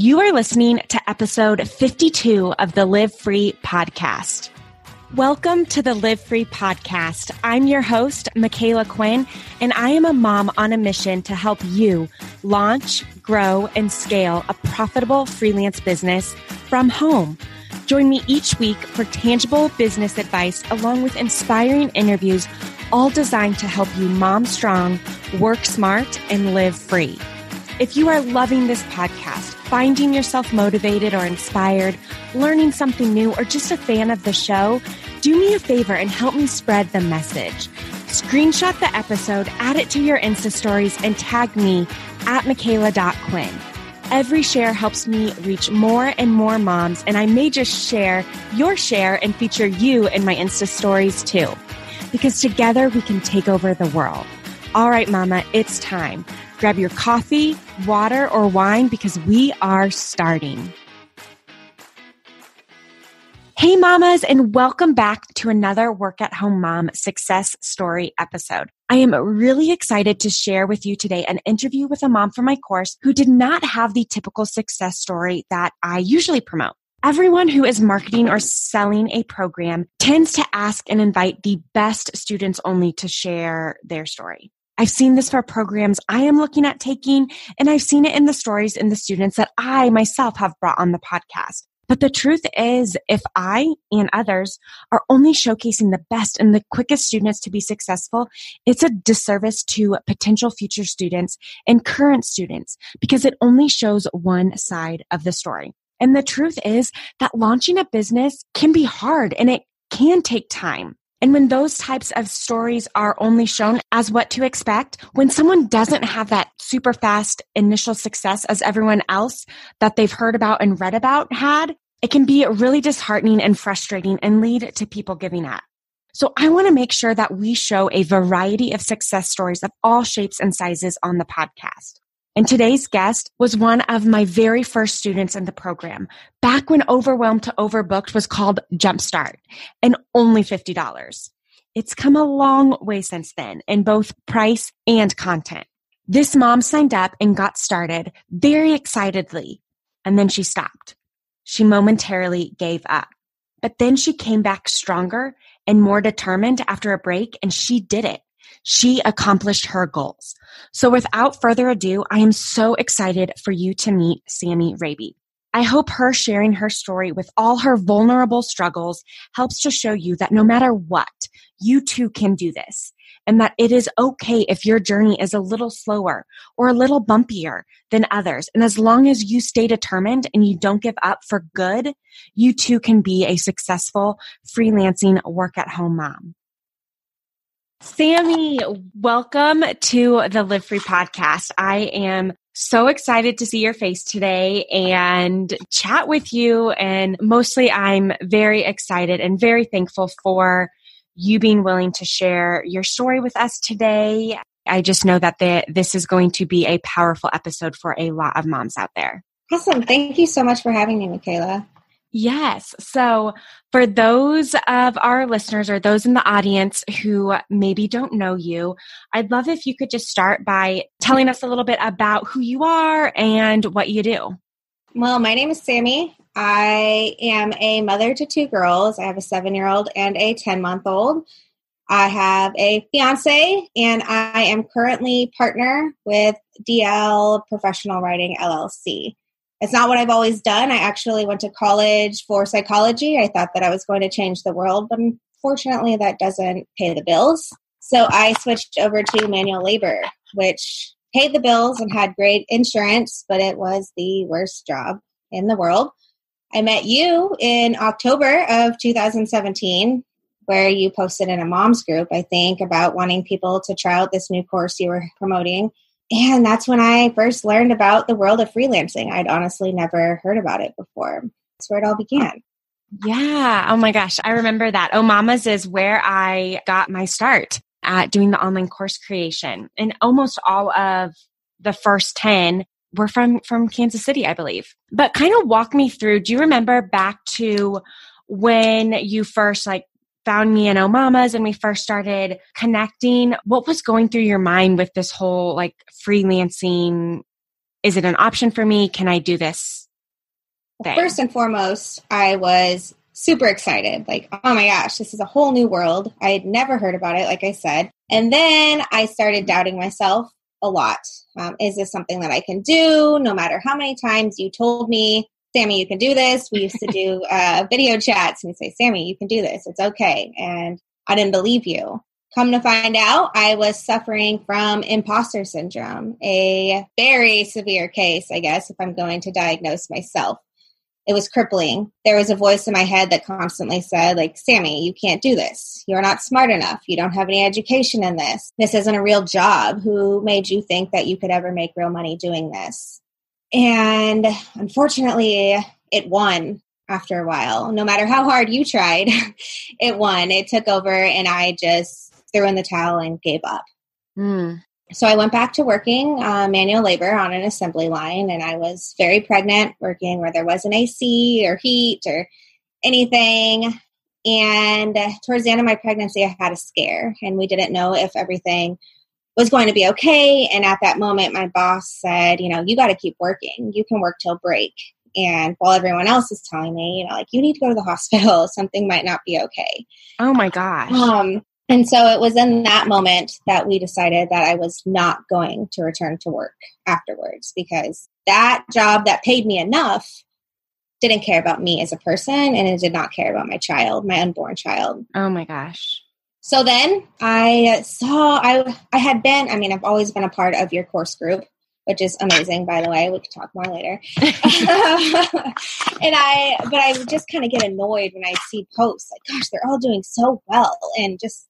You are listening to episode 52 of the Live Free podcast. Welcome to the Live Free podcast. I'm your host, Micala Quinn, and I am a mom on a mission to help you launch, grow, and scale a profitable freelance business from home. Join me each week for tangible business advice along with inspiring interviews, all designed to help you mom strong, work smart, and live free. If you are loving this podcast, finding yourself motivated or inspired, learning something new, or just a fan of the show, do me a favor and help me spread the message. Screenshot the episode, add it to your Insta stories, and tag me at Micala.Quinn. Every share helps me reach more and more moms, and I may just share your share and feature you in my Insta stories too. Because together we can take over the world. All right, Mama, it's time. Grab your coffee, water, or wine because we are starting. Hey, mamas, and welcome back to another Work at Home Mom success story episode. I am really excited to share with you today an interview with a mom from my course who did not have the typical success story that I usually promote. Everyone who is marketing or selling a program tends to ask and invite the best students only to share their story. I've seen this for programs I am looking at taking, and I've seen it in the stories in the students that I myself have brought on the podcast. But the truth is, if I and others are only showcasing the best and the quickest students to be successful, it's a disservice to potential future students and current students because it only shows one side of the story. And the truth is that launching a business can be hard and it can take time. And when those types of stories are only shown as what to expect, when someone doesn't have that super fast initial success as everyone else that they've heard about and read about had, it can be really disheartening and frustrating and lead to people giving up. So I want to make sure that we show a variety of success stories of all shapes and sizes on the podcast. And today's guest was one of my very first students in the program, back when Overwhelmed to Overbooked was called Jumpstart and only $50. It's come a long way since then in both price and content. This mom signed up and got started very excitedly, and then she stopped. She momentarily gave up. But then she came back stronger and more determined after a break, and she did it she accomplished her goals. So without further ado, I am so excited for you to meet Sami Raby. I hope her sharing her story with all her vulnerable struggles helps to show you that no matter what, you too can do this. And that it is okay if your journey is a little slower or a little bumpier than others. And as long as you stay determined and you don't give up for good, you too can be a successful freelancing work at home mom. Sami, welcome to the Live Free podcast. I am so excited to see your face today and chat with you. And mostly, I'm very excited and very thankful for you being willing to share your story with us today. I just know that the, this is going to be a powerful episode for a lot of moms out there. Awesome. Thank you so much for having me, Micala. Yes. So, for those of our listeners or those in the audience who maybe don't know you, I'd love if you could just start by telling us a little bit about who you are and what you do. Well, my name is Sami. I am a mother to two girls. I have a seven year old and a 10 month old. I have a fiance and I am currently partner with DL Professional Writing LLC. It's not what I've always done. I actually went to college for psychology. I thought that I was going to change the world, but unfortunately, that doesn't pay the bills. So I switched over to manual labor, which paid the bills and had great insurance, but it was the worst job in the world. I met you in October of 2017, where you posted in a mom's group, I think, about wanting people to try out this new course you were promoting. And that's when I first learned about the world of freelancing. I'd honestly never heard about it before. That's where it all began. Yeah. Oh my gosh. I remember that. Oh Mamas is where I got my start at doing the online course creation. And almost all of the first 10 were from, from Kansas City, I believe. But kind of walk me through, do you remember back to when you first like found me in Oh Mamas and we first started connecting, what was going through your mind with this whole like freelancing? Is it an option for me? Can I do this thing? First and foremost, I was super excited. Like, oh my gosh, this is a whole new world. I had never heard about it, like I said. And then I started doubting myself a lot. Um, is this something that I can do? No matter how many times you told me, Sami, you can do this. We used to do uh, video chats and say, Sami, you can do this. It's okay. And I didn't believe you. Come to find out, I was suffering from imposter syndrome, a very severe case, I guess, if I'm going to diagnose myself. It was crippling. There was a voice in my head that constantly said, like, Sami, you can't do this. You're not smart enough. You don't have any education in this. This isn't a real job. Who made you think that you could ever make real money doing this? And unfortunately, it won after a while. No matter how hard you tried, it won. It took over, and I just threw in the towel and gave up. Mm. So I went back to working uh, manual labor on an assembly line, and I was very pregnant, working where there wasn't AC or heat or anything. And towards the end of my pregnancy, I had a scare, and we didn't know if everything was going to be okay. And at that moment, my boss said, You know, you got to keep working. You can work till break. And while everyone else is telling me, you know, like, you need to go to the hospital, something might not be okay. Oh my gosh. Um, and so it was in that moment that we decided that I was not going to return to work afterwards because that job that paid me enough didn't care about me as a person and it did not care about my child, my unborn child. Oh my gosh. So then I saw I I had been, I mean, I've always been a part of your course group, which is amazing by the way. We can talk more later. and I but I just kind of get annoyed when I see posts like, gosh, they're all doing so well and just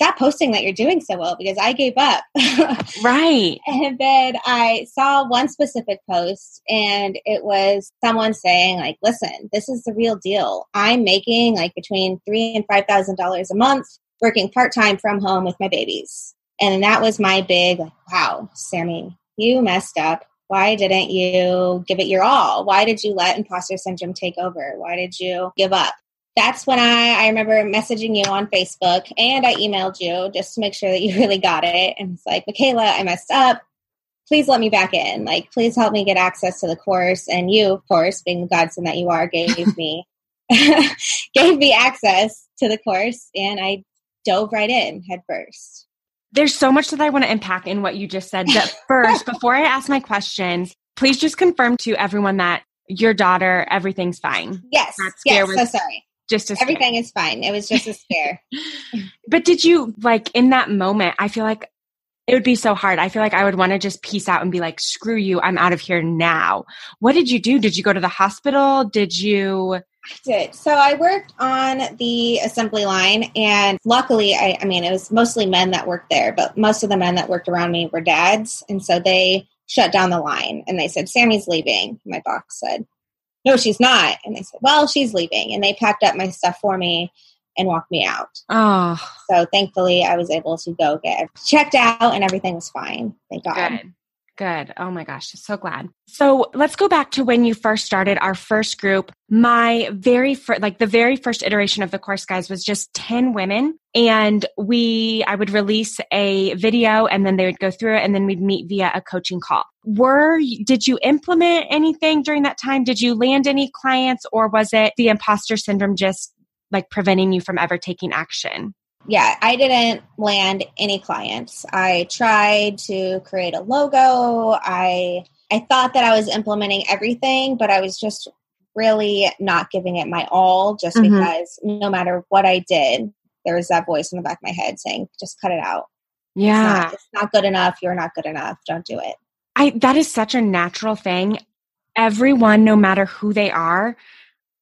stop posting that you're doing so well because I gave up. right. And then I saw one specific post and it was someone saying like, listen, this is the real deal. I'm making like between three and five thousand dollars a month working part time from home with my babies. And that was my big like, wow, Sami, you messed up. Why didn't you give it your all? Why did you let imposter syndrome take over? Why did you give up? that's when I, I remember messaging you on Facebook and I emailed you just to make sure that you really got it. And it's like, Micala, I messed up. Please let me back in. Like, please help me get access to the course. And you, of course, being the godsend that you are, gave me gave me access to the course and I dove right in head first. There's so much that I want to unpack in what you just said. But first, before I ask my questions, please just confirm to everyone that your daughter, everything's fine. Yes. Yes. so sorry just a scare. everything is fine. It was just a scare. but did you like in that moment? I feel like it would be so hard. I feel like I would want to just peace out and be like, screw you, I'm out of here now. What did you do? Did you go to the hospital? Did you? I did. So I worked on the assembly line, and luckily, I, I mean, it was mostly men that worked there, but most of the men that worked around me were dads. And so they shut down the line and they said, Sami's leaving. My boss said, no, she's not. And they said, well, she's leaving. And they packed up my stuff for me and walked me out. Oh. So thankfully, I was able to go get checked out and everything was fine. Thank God. Good. Good. Oh my gosh, so glad. So let's go back to when you first started our first group. My very first, like the very first iteration of the course, guys, was just 10 women. And we, I would release a video and then they would go through it and then we'd meet via a coaching call. Were, did you implement anything during that time? Did you land any clients or was it the imposter syndrome just like preventing you from ever taking action? yeah, I didn't land any clients. I tried to create a logo. I I thought that I was implementing everything, but I was just really not giving it my all just mm-hmm. because no matter what I did, there was that voice in the back of my head saying, just cut it out. Yeah. It's not, it's not good enough. You're not good enough. Don't do it. I that is such a natural thing. Everyone, no matter who they are,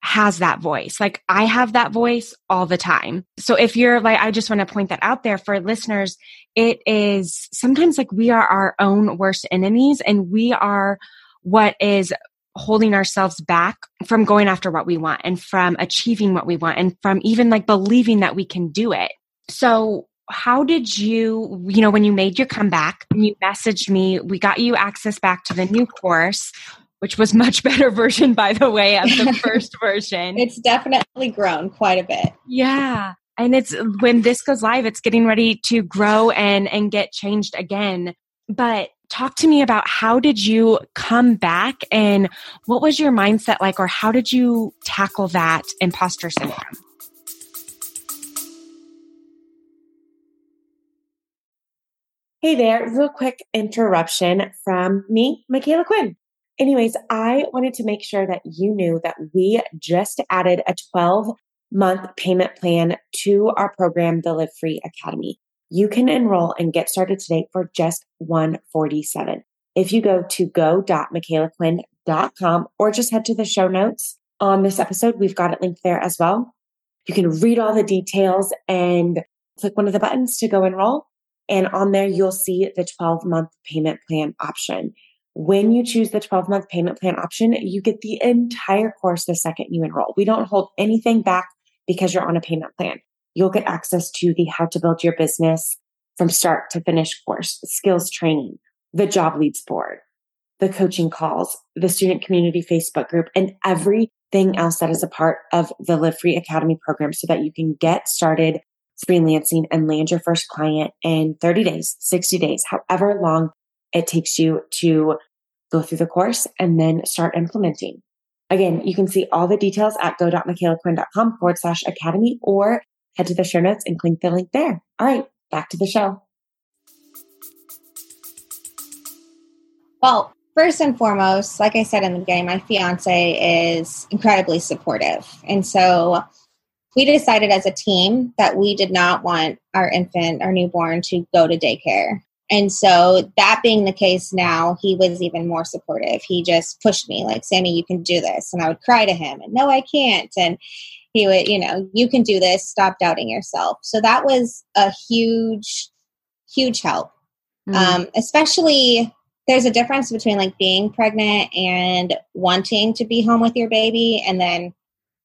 has that voice. Like I have that voice all the time. So if you're like, I just want to point that out there for listeners. It is sometimes like we are our own worst enemies and we are what is holding ourselves back from going after what we want and from achieving what we want and from even like believing that we can do it. So how did you, you know, when you made your comeback, and you messaged me, we got you access back to the new course which was much better version by the way of the first version. It's definitely grown quite a bit. Yeah. And it's when this goes live, it's getting ready to grow and and get changed again. But talk to me about how did you come back and what was your mindset like or how did you tackle that imposter syndrome? Hey there, real quick interruption from me, Micala Quinn. Anyways, I wanted to make sure that you knew that we just added a 12 month payment plan to our program, the Live Free Academy. You can enroll and get started today for just 147. If you go to go.micalaquinn.com or just head to the show notes on this episode, we've got it linked there as well. You can read all the details and click one of the buttons to go enroll. And on there, you'll see the 12 month payment plan option. When you choose the 12 month payment plan option, you get the entire course the second you enroll. We don't hold anything back because you're on a payment plan. You'll get access to the how to build your business from start to finish course, skills training, the job leads board, the coaching calls, the student community Facebook group, and everything else that is a part of the Live Free Academy program so that you can get started freelancing and land your first client in 30 days, 60 days, however long it takes you to go through the course and then start implementing. Again, you can see all the details at go.micalaquinn.com forward slash academy or head to the show notes and click the link there. All right, back to the show. Well, first and foremost, like I said in the beginning, my fiance is incredibly supportive. And so we decided as a team that we did not want our infant, our newborn, to go to daycare. And so, that being the case now, he was even more supportive. He just pushed me, like, Sami, you can do this. And I would cry to him, and no, I can't. And he would, you know, you can do this. Stop doubting yourself. So, that was a huge, huge help. Mm-hmm. Um, especially, there's a difference between like being pregnant and wanting to be home with your baby, and then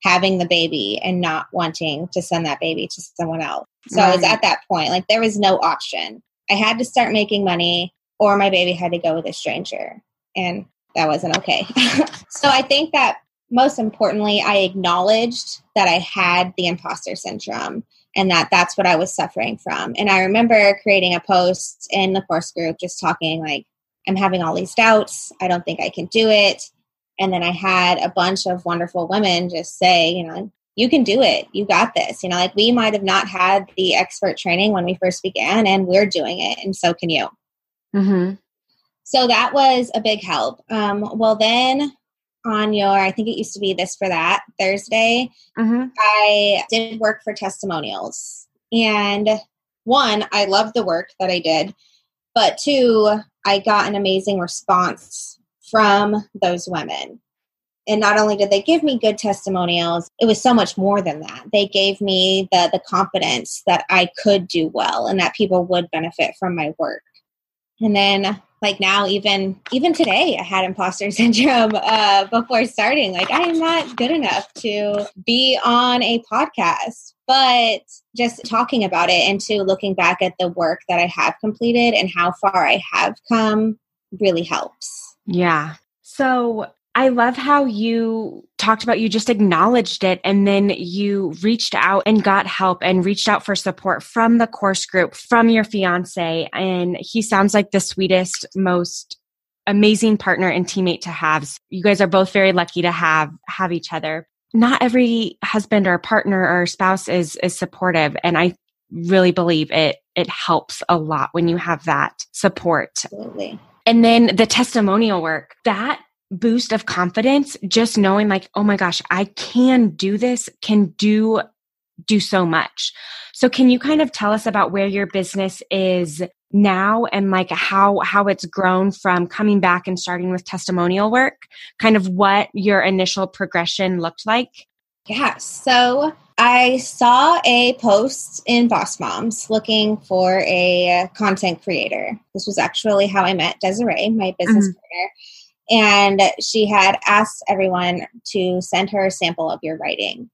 having the baby and not wanting to send that baby to someone else. So right. I was at that point, like, there was no option I had to start making money or my baby had to go with a stranger. And that wasn't okay. so I think that most importantly, I acknowledged that I had the imposter syndrome and that that's what I was suffering from. And I remember creating a post in the course group just talking like, I'm having all these doubts. I don't think I can do it. And then I had a bunch of wonderful women just say, you know, you can do it. You got this. You know, like we might have not had the expert training when we first began, and we're doing it, and so can you. Mm-hmm. So that was a big help. Um, well, then on your, I think it used to be this for that Thursday, mm-hmm. I did work for testimonials. And one, I loved the work that I did, but two, I got an amazing response from those women. And not only did they give me good testimonials, it was so much more than that. They gave me the the confidence that I could do well and that people would benefit from my work. And then like now even even today i had imposter syndrome uh, before starting like i am not good enough to be on a podcast but just talking about it and to looking back at the work that i have completed and how far i have come really helps yeah so I love how you talked about you just acknowledged it and then you reached out and got help and reached out for support from the course group, from your fiance. And he sounds like the sweetest, most amazing partner and teammate to have. You guys are both very lucky to have have each other. Not every husband or partner or spouse is is supportive and I really believe it it helps a lot when you have that support. Absolutely. And then the testimonial work, that boost of confidence just knowing like oh my gosh i can do this can do do so much. So can you kind of tell us about where your business is now and like how how it's grown from coming back and starting with testimonial work? Kind of what your initial progression looked like? Yeah so i saw a post in boss moms looking for a content creator. This was actually how i met desiree my business mm-hmm. partner and she had asked everyone to send her a sample of your writing.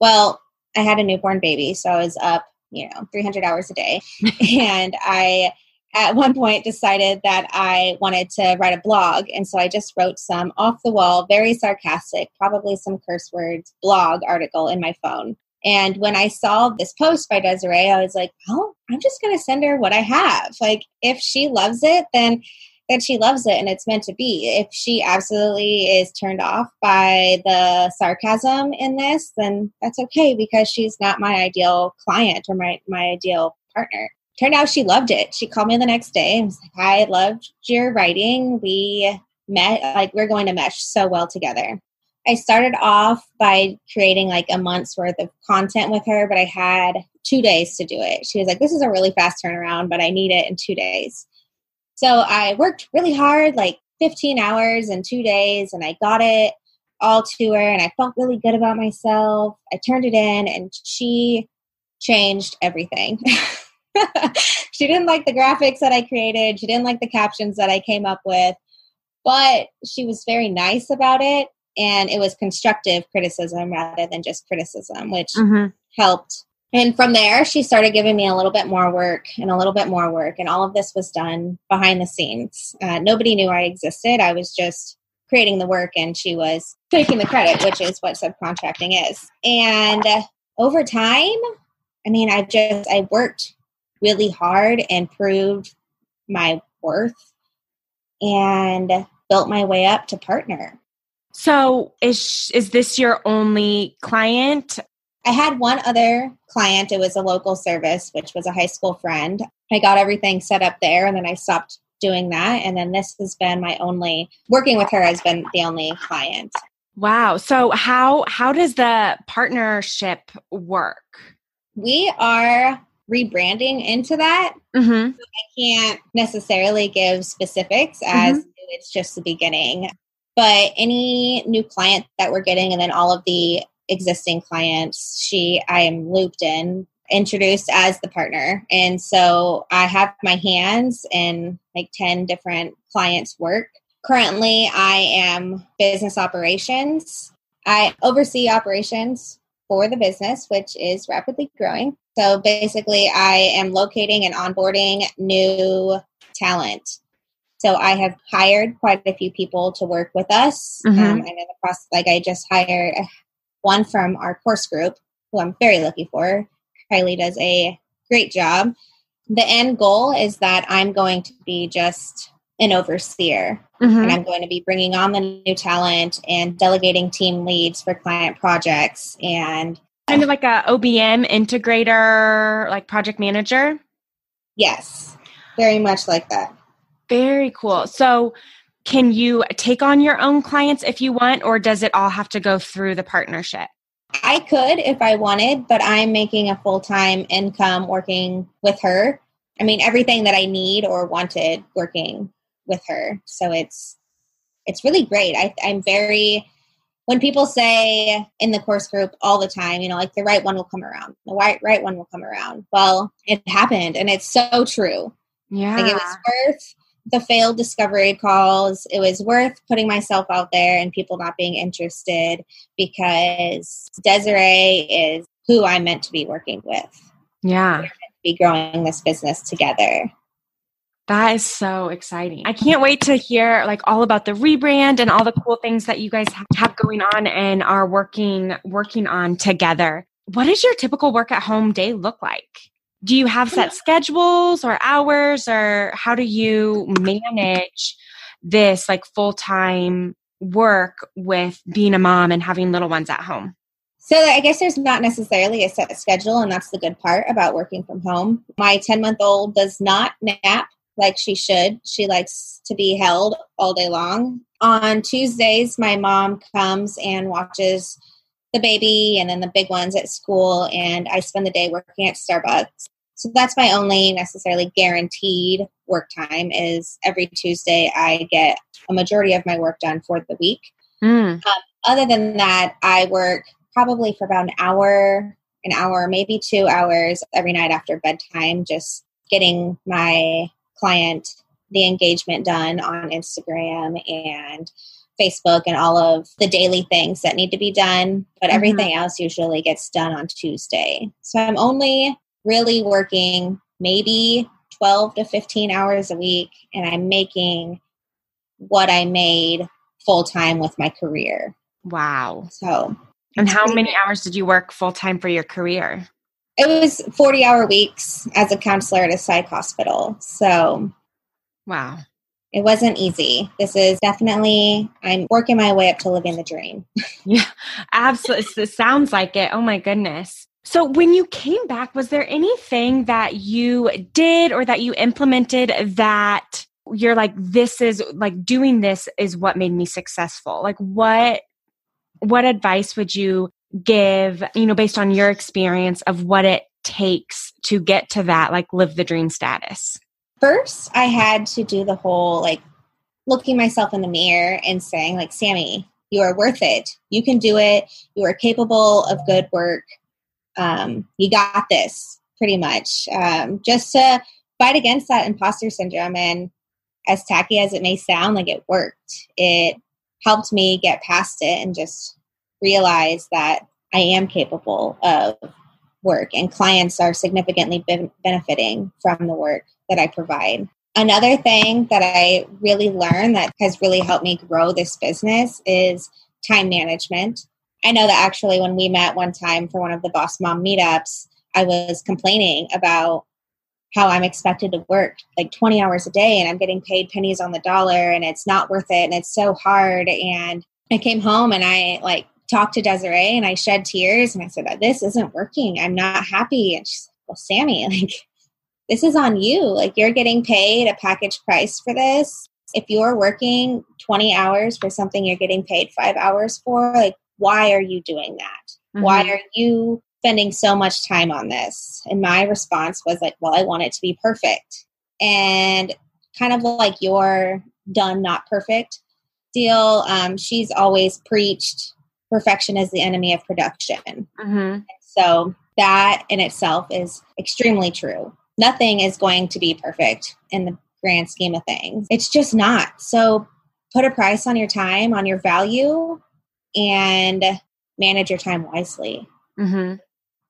Well, I had a newborn baby, so I was up, you know, 300 hours a day. and I, at one point, decided that I wanted to write a blog. And so I just wrote some off the wall, very sarcastic, probably some curse words blog article in my phone. And when I saw this post by Desiree, I was like, well, I'm just going to send her what I have. Like, if she loves it, then that she loves it and it's meant to be. If she absolutely is turned off by the sarcasm in this, then that's okay because she's not my ideal client or my, my ideal partner. Turned out she loved it. She called me the next day and was like, I loved your writing. We met, like, we're going to mesh so well together. I started off by creating like a month's worth of content with her, but I had two days to do it. She was like, This is a really fast turnaround, but I need it in two days. So I worked really hard, like 15 hours in two days, and I got it all to her, and I felt really good about myself. I turned it in, and she changed everything. she didn't like the graphics that I created, she didn't like the captions that I came up with, but she was very nice about it. And it was constructive criticism rather than just criticism, which mm-hmm. helped and from there, she started giving me a little bit more work and a little bit more work. And all of this was done behind the scenes. Uh, nobody knew I existed. I was just creating the work and she was taking the credit, which is what subcontracting is. And uh, over time, I mean, I just, I worked really hard and proved my worth and built my way up to partner. So is is this your only client? I had one other client. It was a local service, which was a high school friend. I got everything set up there and then I stopped doing that. And then this has been my only, working with her has been the only client. Wow. So how how does the partnership work? We are rebranding into that. Mm-hmm. So I can't necessarily give specifics as mm-hmm. it's just the beginning. But any new client that we're getting, and then all of the existing clients she i am looped in introduced as the partner. And so i have my hands in like 10 different clients work. Currently i am business operations. I oversee operations for the business which is rapidly growing. So basically i am locating and onboarding new talent. So I have hired quite a few people to work with us. Mm-hmm. Um, and in the process, like I just hired, one from our course group, who I'm very lucky for. Kylie does a great job. The end goal is that I'm going to be just an overseer mm-hmm. and I'm going to be bringing on the new talent and delegating team leads for client projects and kind of like a OBM integrator, like project manager. Yes, very much like that. Very cool. So, can you take on your own clients if you want, or does it all have to go through the partnership? I could if I wanted, but I'm making a full time income working with her. I mean, everything that I need or wanted working with her. So it's it's really great. I, I'm very when people say in the course group all the time, you know, like the right one will come around, the right right one will come around. Well, it happened, and it's so true. Yeah, like it was worth the failed discovery calls, it was worth putting myself out there and people not being interested because Desiree is who I'm meant to be working with. Yeah. be growing this business together. That is so exciting. I can't wait to hear like all about the rebrand and all the cool things that you guys have going on and are working working on together. What does your typical work at home day look like? Do you have set schedules or hours or how do you manage this like full-time work with being a mom and having little ones at home? So i guess there's not necessarily a set schedule and that's the good part about working from home. My 10 month old does not nap like she should. She likes to be held all day long. On tuesdays my mom comes and watches the baby and then the big ones at school and I spend the day working at Starbucks. So that's my only necessarily guaranteed work time is every Tuesday I get a majority of my work done for the week. Mm. Um, other than that, I work probably for about an hour, an hour, maybe two hours every night after bedtime, just getting my client the engagement done on Instagram and Facebook and all of the daily things that need to be done, but mm-hmm. everything else usually gets done on Tuesday. So I'm only really working maybe 12 to 15 hours a week, and I'm making what I made full time with my career. Wow. So, and how many hours did you work full time for your career? It was 40 hour weeks as a counselor at a psych hospital. So, wow. It wasn't easy. This is definitely, I'm working my way up to living the dream. yeah, absolutely. It sounds like it. Oh my goodness. So, when you came back, was there anything that you did or that you implemented that you're like, this is like doing this is what made me successful? Like, what, what advice would you give, you know, based on your experience of what it takes to get to that, like, live the dream status? First I had to do the whole like looking myself in the mirror and saying like Sami, you are worth it. You can do it. You are capable of good work. Um, you got this pretty much. Um, just to fight against that imposter syndrome and as tacky as it may sound, like it worked. It helped me get past it and just realize that I am capable of work and clients are significantly be- benefiting from the work that I provide. Another thing that I really learned that has really helped me grow this business is time management. I know that actually when we met one time for one of the Boss Mom meetups, I was complaining about how I'm expected to work like 20 hours a day and I'm getting paid pennies on the dollar and it's not worth it and it's so hard. And I came home and I like talked to Desiree and I shed tears and I said, This isn't working. I'm not happy. And she's like, Well, Sami, like, this is on you. Like, you're getting paid a package price for this. If you're working 20 hours for something you're getting paid five hours for, like, why are you doing that? Mm-hmm. Why are you spending so much time on this? And my response was like, Well, I want it to be perfect. And kind of like your done, not perfect deal, um, she's always preached perfection is the enemy of production. Mm-hmm. So that in itself is extremely true. Nothing is going to be perfect in the grand scheme of things. It's just not. So put a price on your time, on your value, and manage your time wisely. Mm-hmm.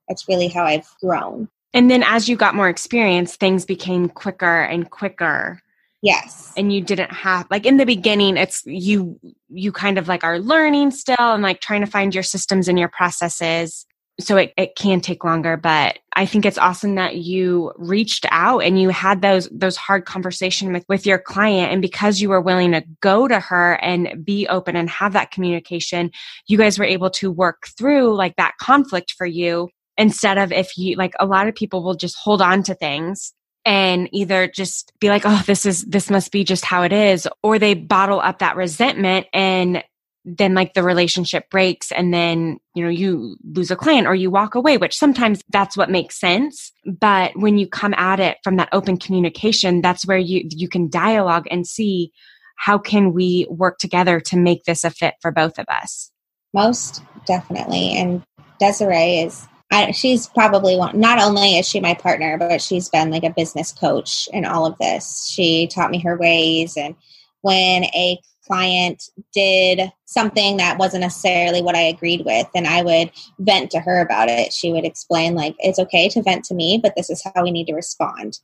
That's really how I've grown. And then as you got more experience, things became quicker and quicker Yes. And you didn't have like in the beginning it's you you kind of like are learning still and like trying to find your systems and your processes. So it, it can take longer, but I think it's awesome that you reached out and you had those those hard conversation with, with your client. And because you were willing to go to her and be open and have that communication, you guys were able to work through like that conflict for you instead of if you like a lot of people will just hold on to things and either just be like, oh, this is, this must be just how it is, or they bottle up that resentment and then like the relationship breaks and then, you know, you lose a client or you walk away, which sometimes that's what makes sense. But when you come at it from that open communication, that's where you, you can dialogue and see how can we work together to make this a fit for both of us. Most definitely. And Desiree is I, she's probably one, not only is she my partner, but she's been like a business coach in all of this. She taught me her ways. And when a client did something that wasn't necessarily what I agreed with, and I would vent to her about it, she would explain, like, it's okay to vent to me, but this is how we need to respond.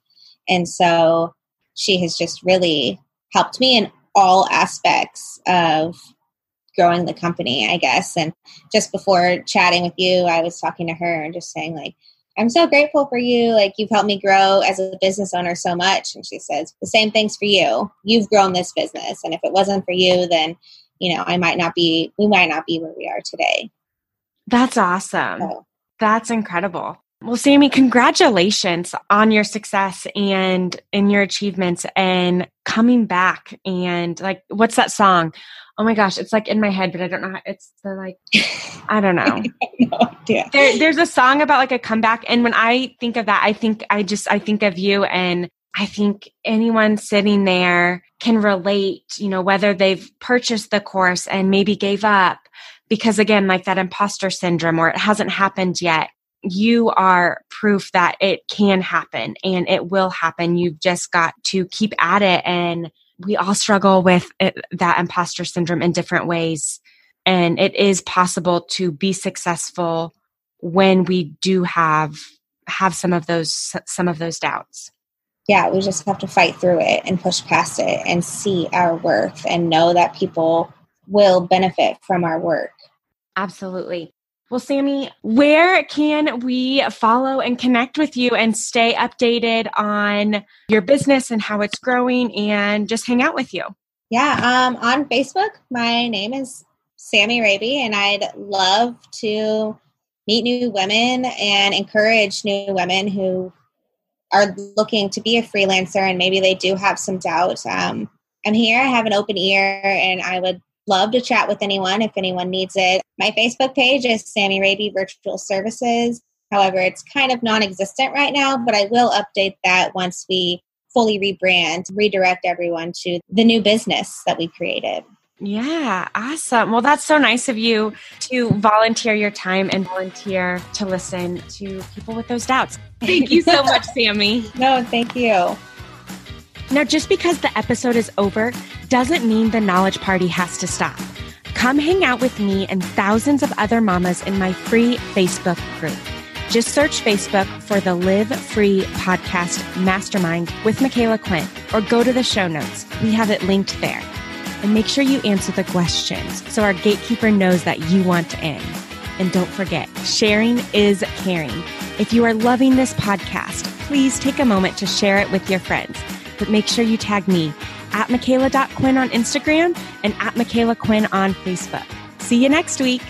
And so she has just really helped me in all aspects of growing the company, I guess. And just before chatting with you, I was talking to her and just saying, like, I'm so grateful for you. Like, you've helped me grow as a business owner so much. And she says, the same things for you. You've grown this business. And if it wasn't for you, then, you know, I might not be, we might not be where we are today. That's awesome. So. That's incredible. Well, Sami, congratulations on your success and in your achievements and coming back. And like, what's that song? Oh my gosh, it's like in my head, but I don't know how it's the like, I don't know. no idea. There, there's a song about like a comeback. And when I think of that, I think, I just, I think of you and I think anyone sitting there can relate, you know, whether they've purchased the course and maybe gave up because again, like that imposter syndrome or it hasn't happened yet you are proof that it can happen and it will happen. You've just got to keep at it. And we all struggle with it, that imposter syndrome in different ways. And it is possible to be successful when we do have have some of those some of those doubts yeah we just have to fight through it and push past it and see our worth and know that people will benefit from our work absolutely Well, Sami, where can we follow and connect with you and stay updated on your business and how it's growing and just hang out with you? Yeah, um, on Facebook, my name is Sami Raby, and I'd love to meet new women and encourage new women who are looking to be a freelancer and maybe they do have some doubt. Um, I'm here, I have an open ear, and I would love to chat with anyone if anyone needs it. My Facebook page is Sami Raby Virtual Services. However, it's kind of non existent right now, but I will update that once we fully rebrand, redirect everyone to the new business that we created. Yeah, awesome. Well, that's so nice of you to volunteer your time and volunteer to listen to people with those doubts. Thank you so much, Sami. No, thank you. Now, just because the episode is over doesn't mean the knowledge party has to stop. Come hang out with me and thousands of other mamas in my free Facebook group. Just search Facebook for the Live Free Podcast Mastermind with Micala Quinn or go to the show notes. We have it linked there. And make sure you answer the questions so our gatekeeper knows that you want in. And don't forget, sharing is caring. If you are loving this podcast, please take a moment to share it with your friends. But make sure you tag me at Micala.Quinn on Instagram and at Micala Quinn on Facebook. See you next week.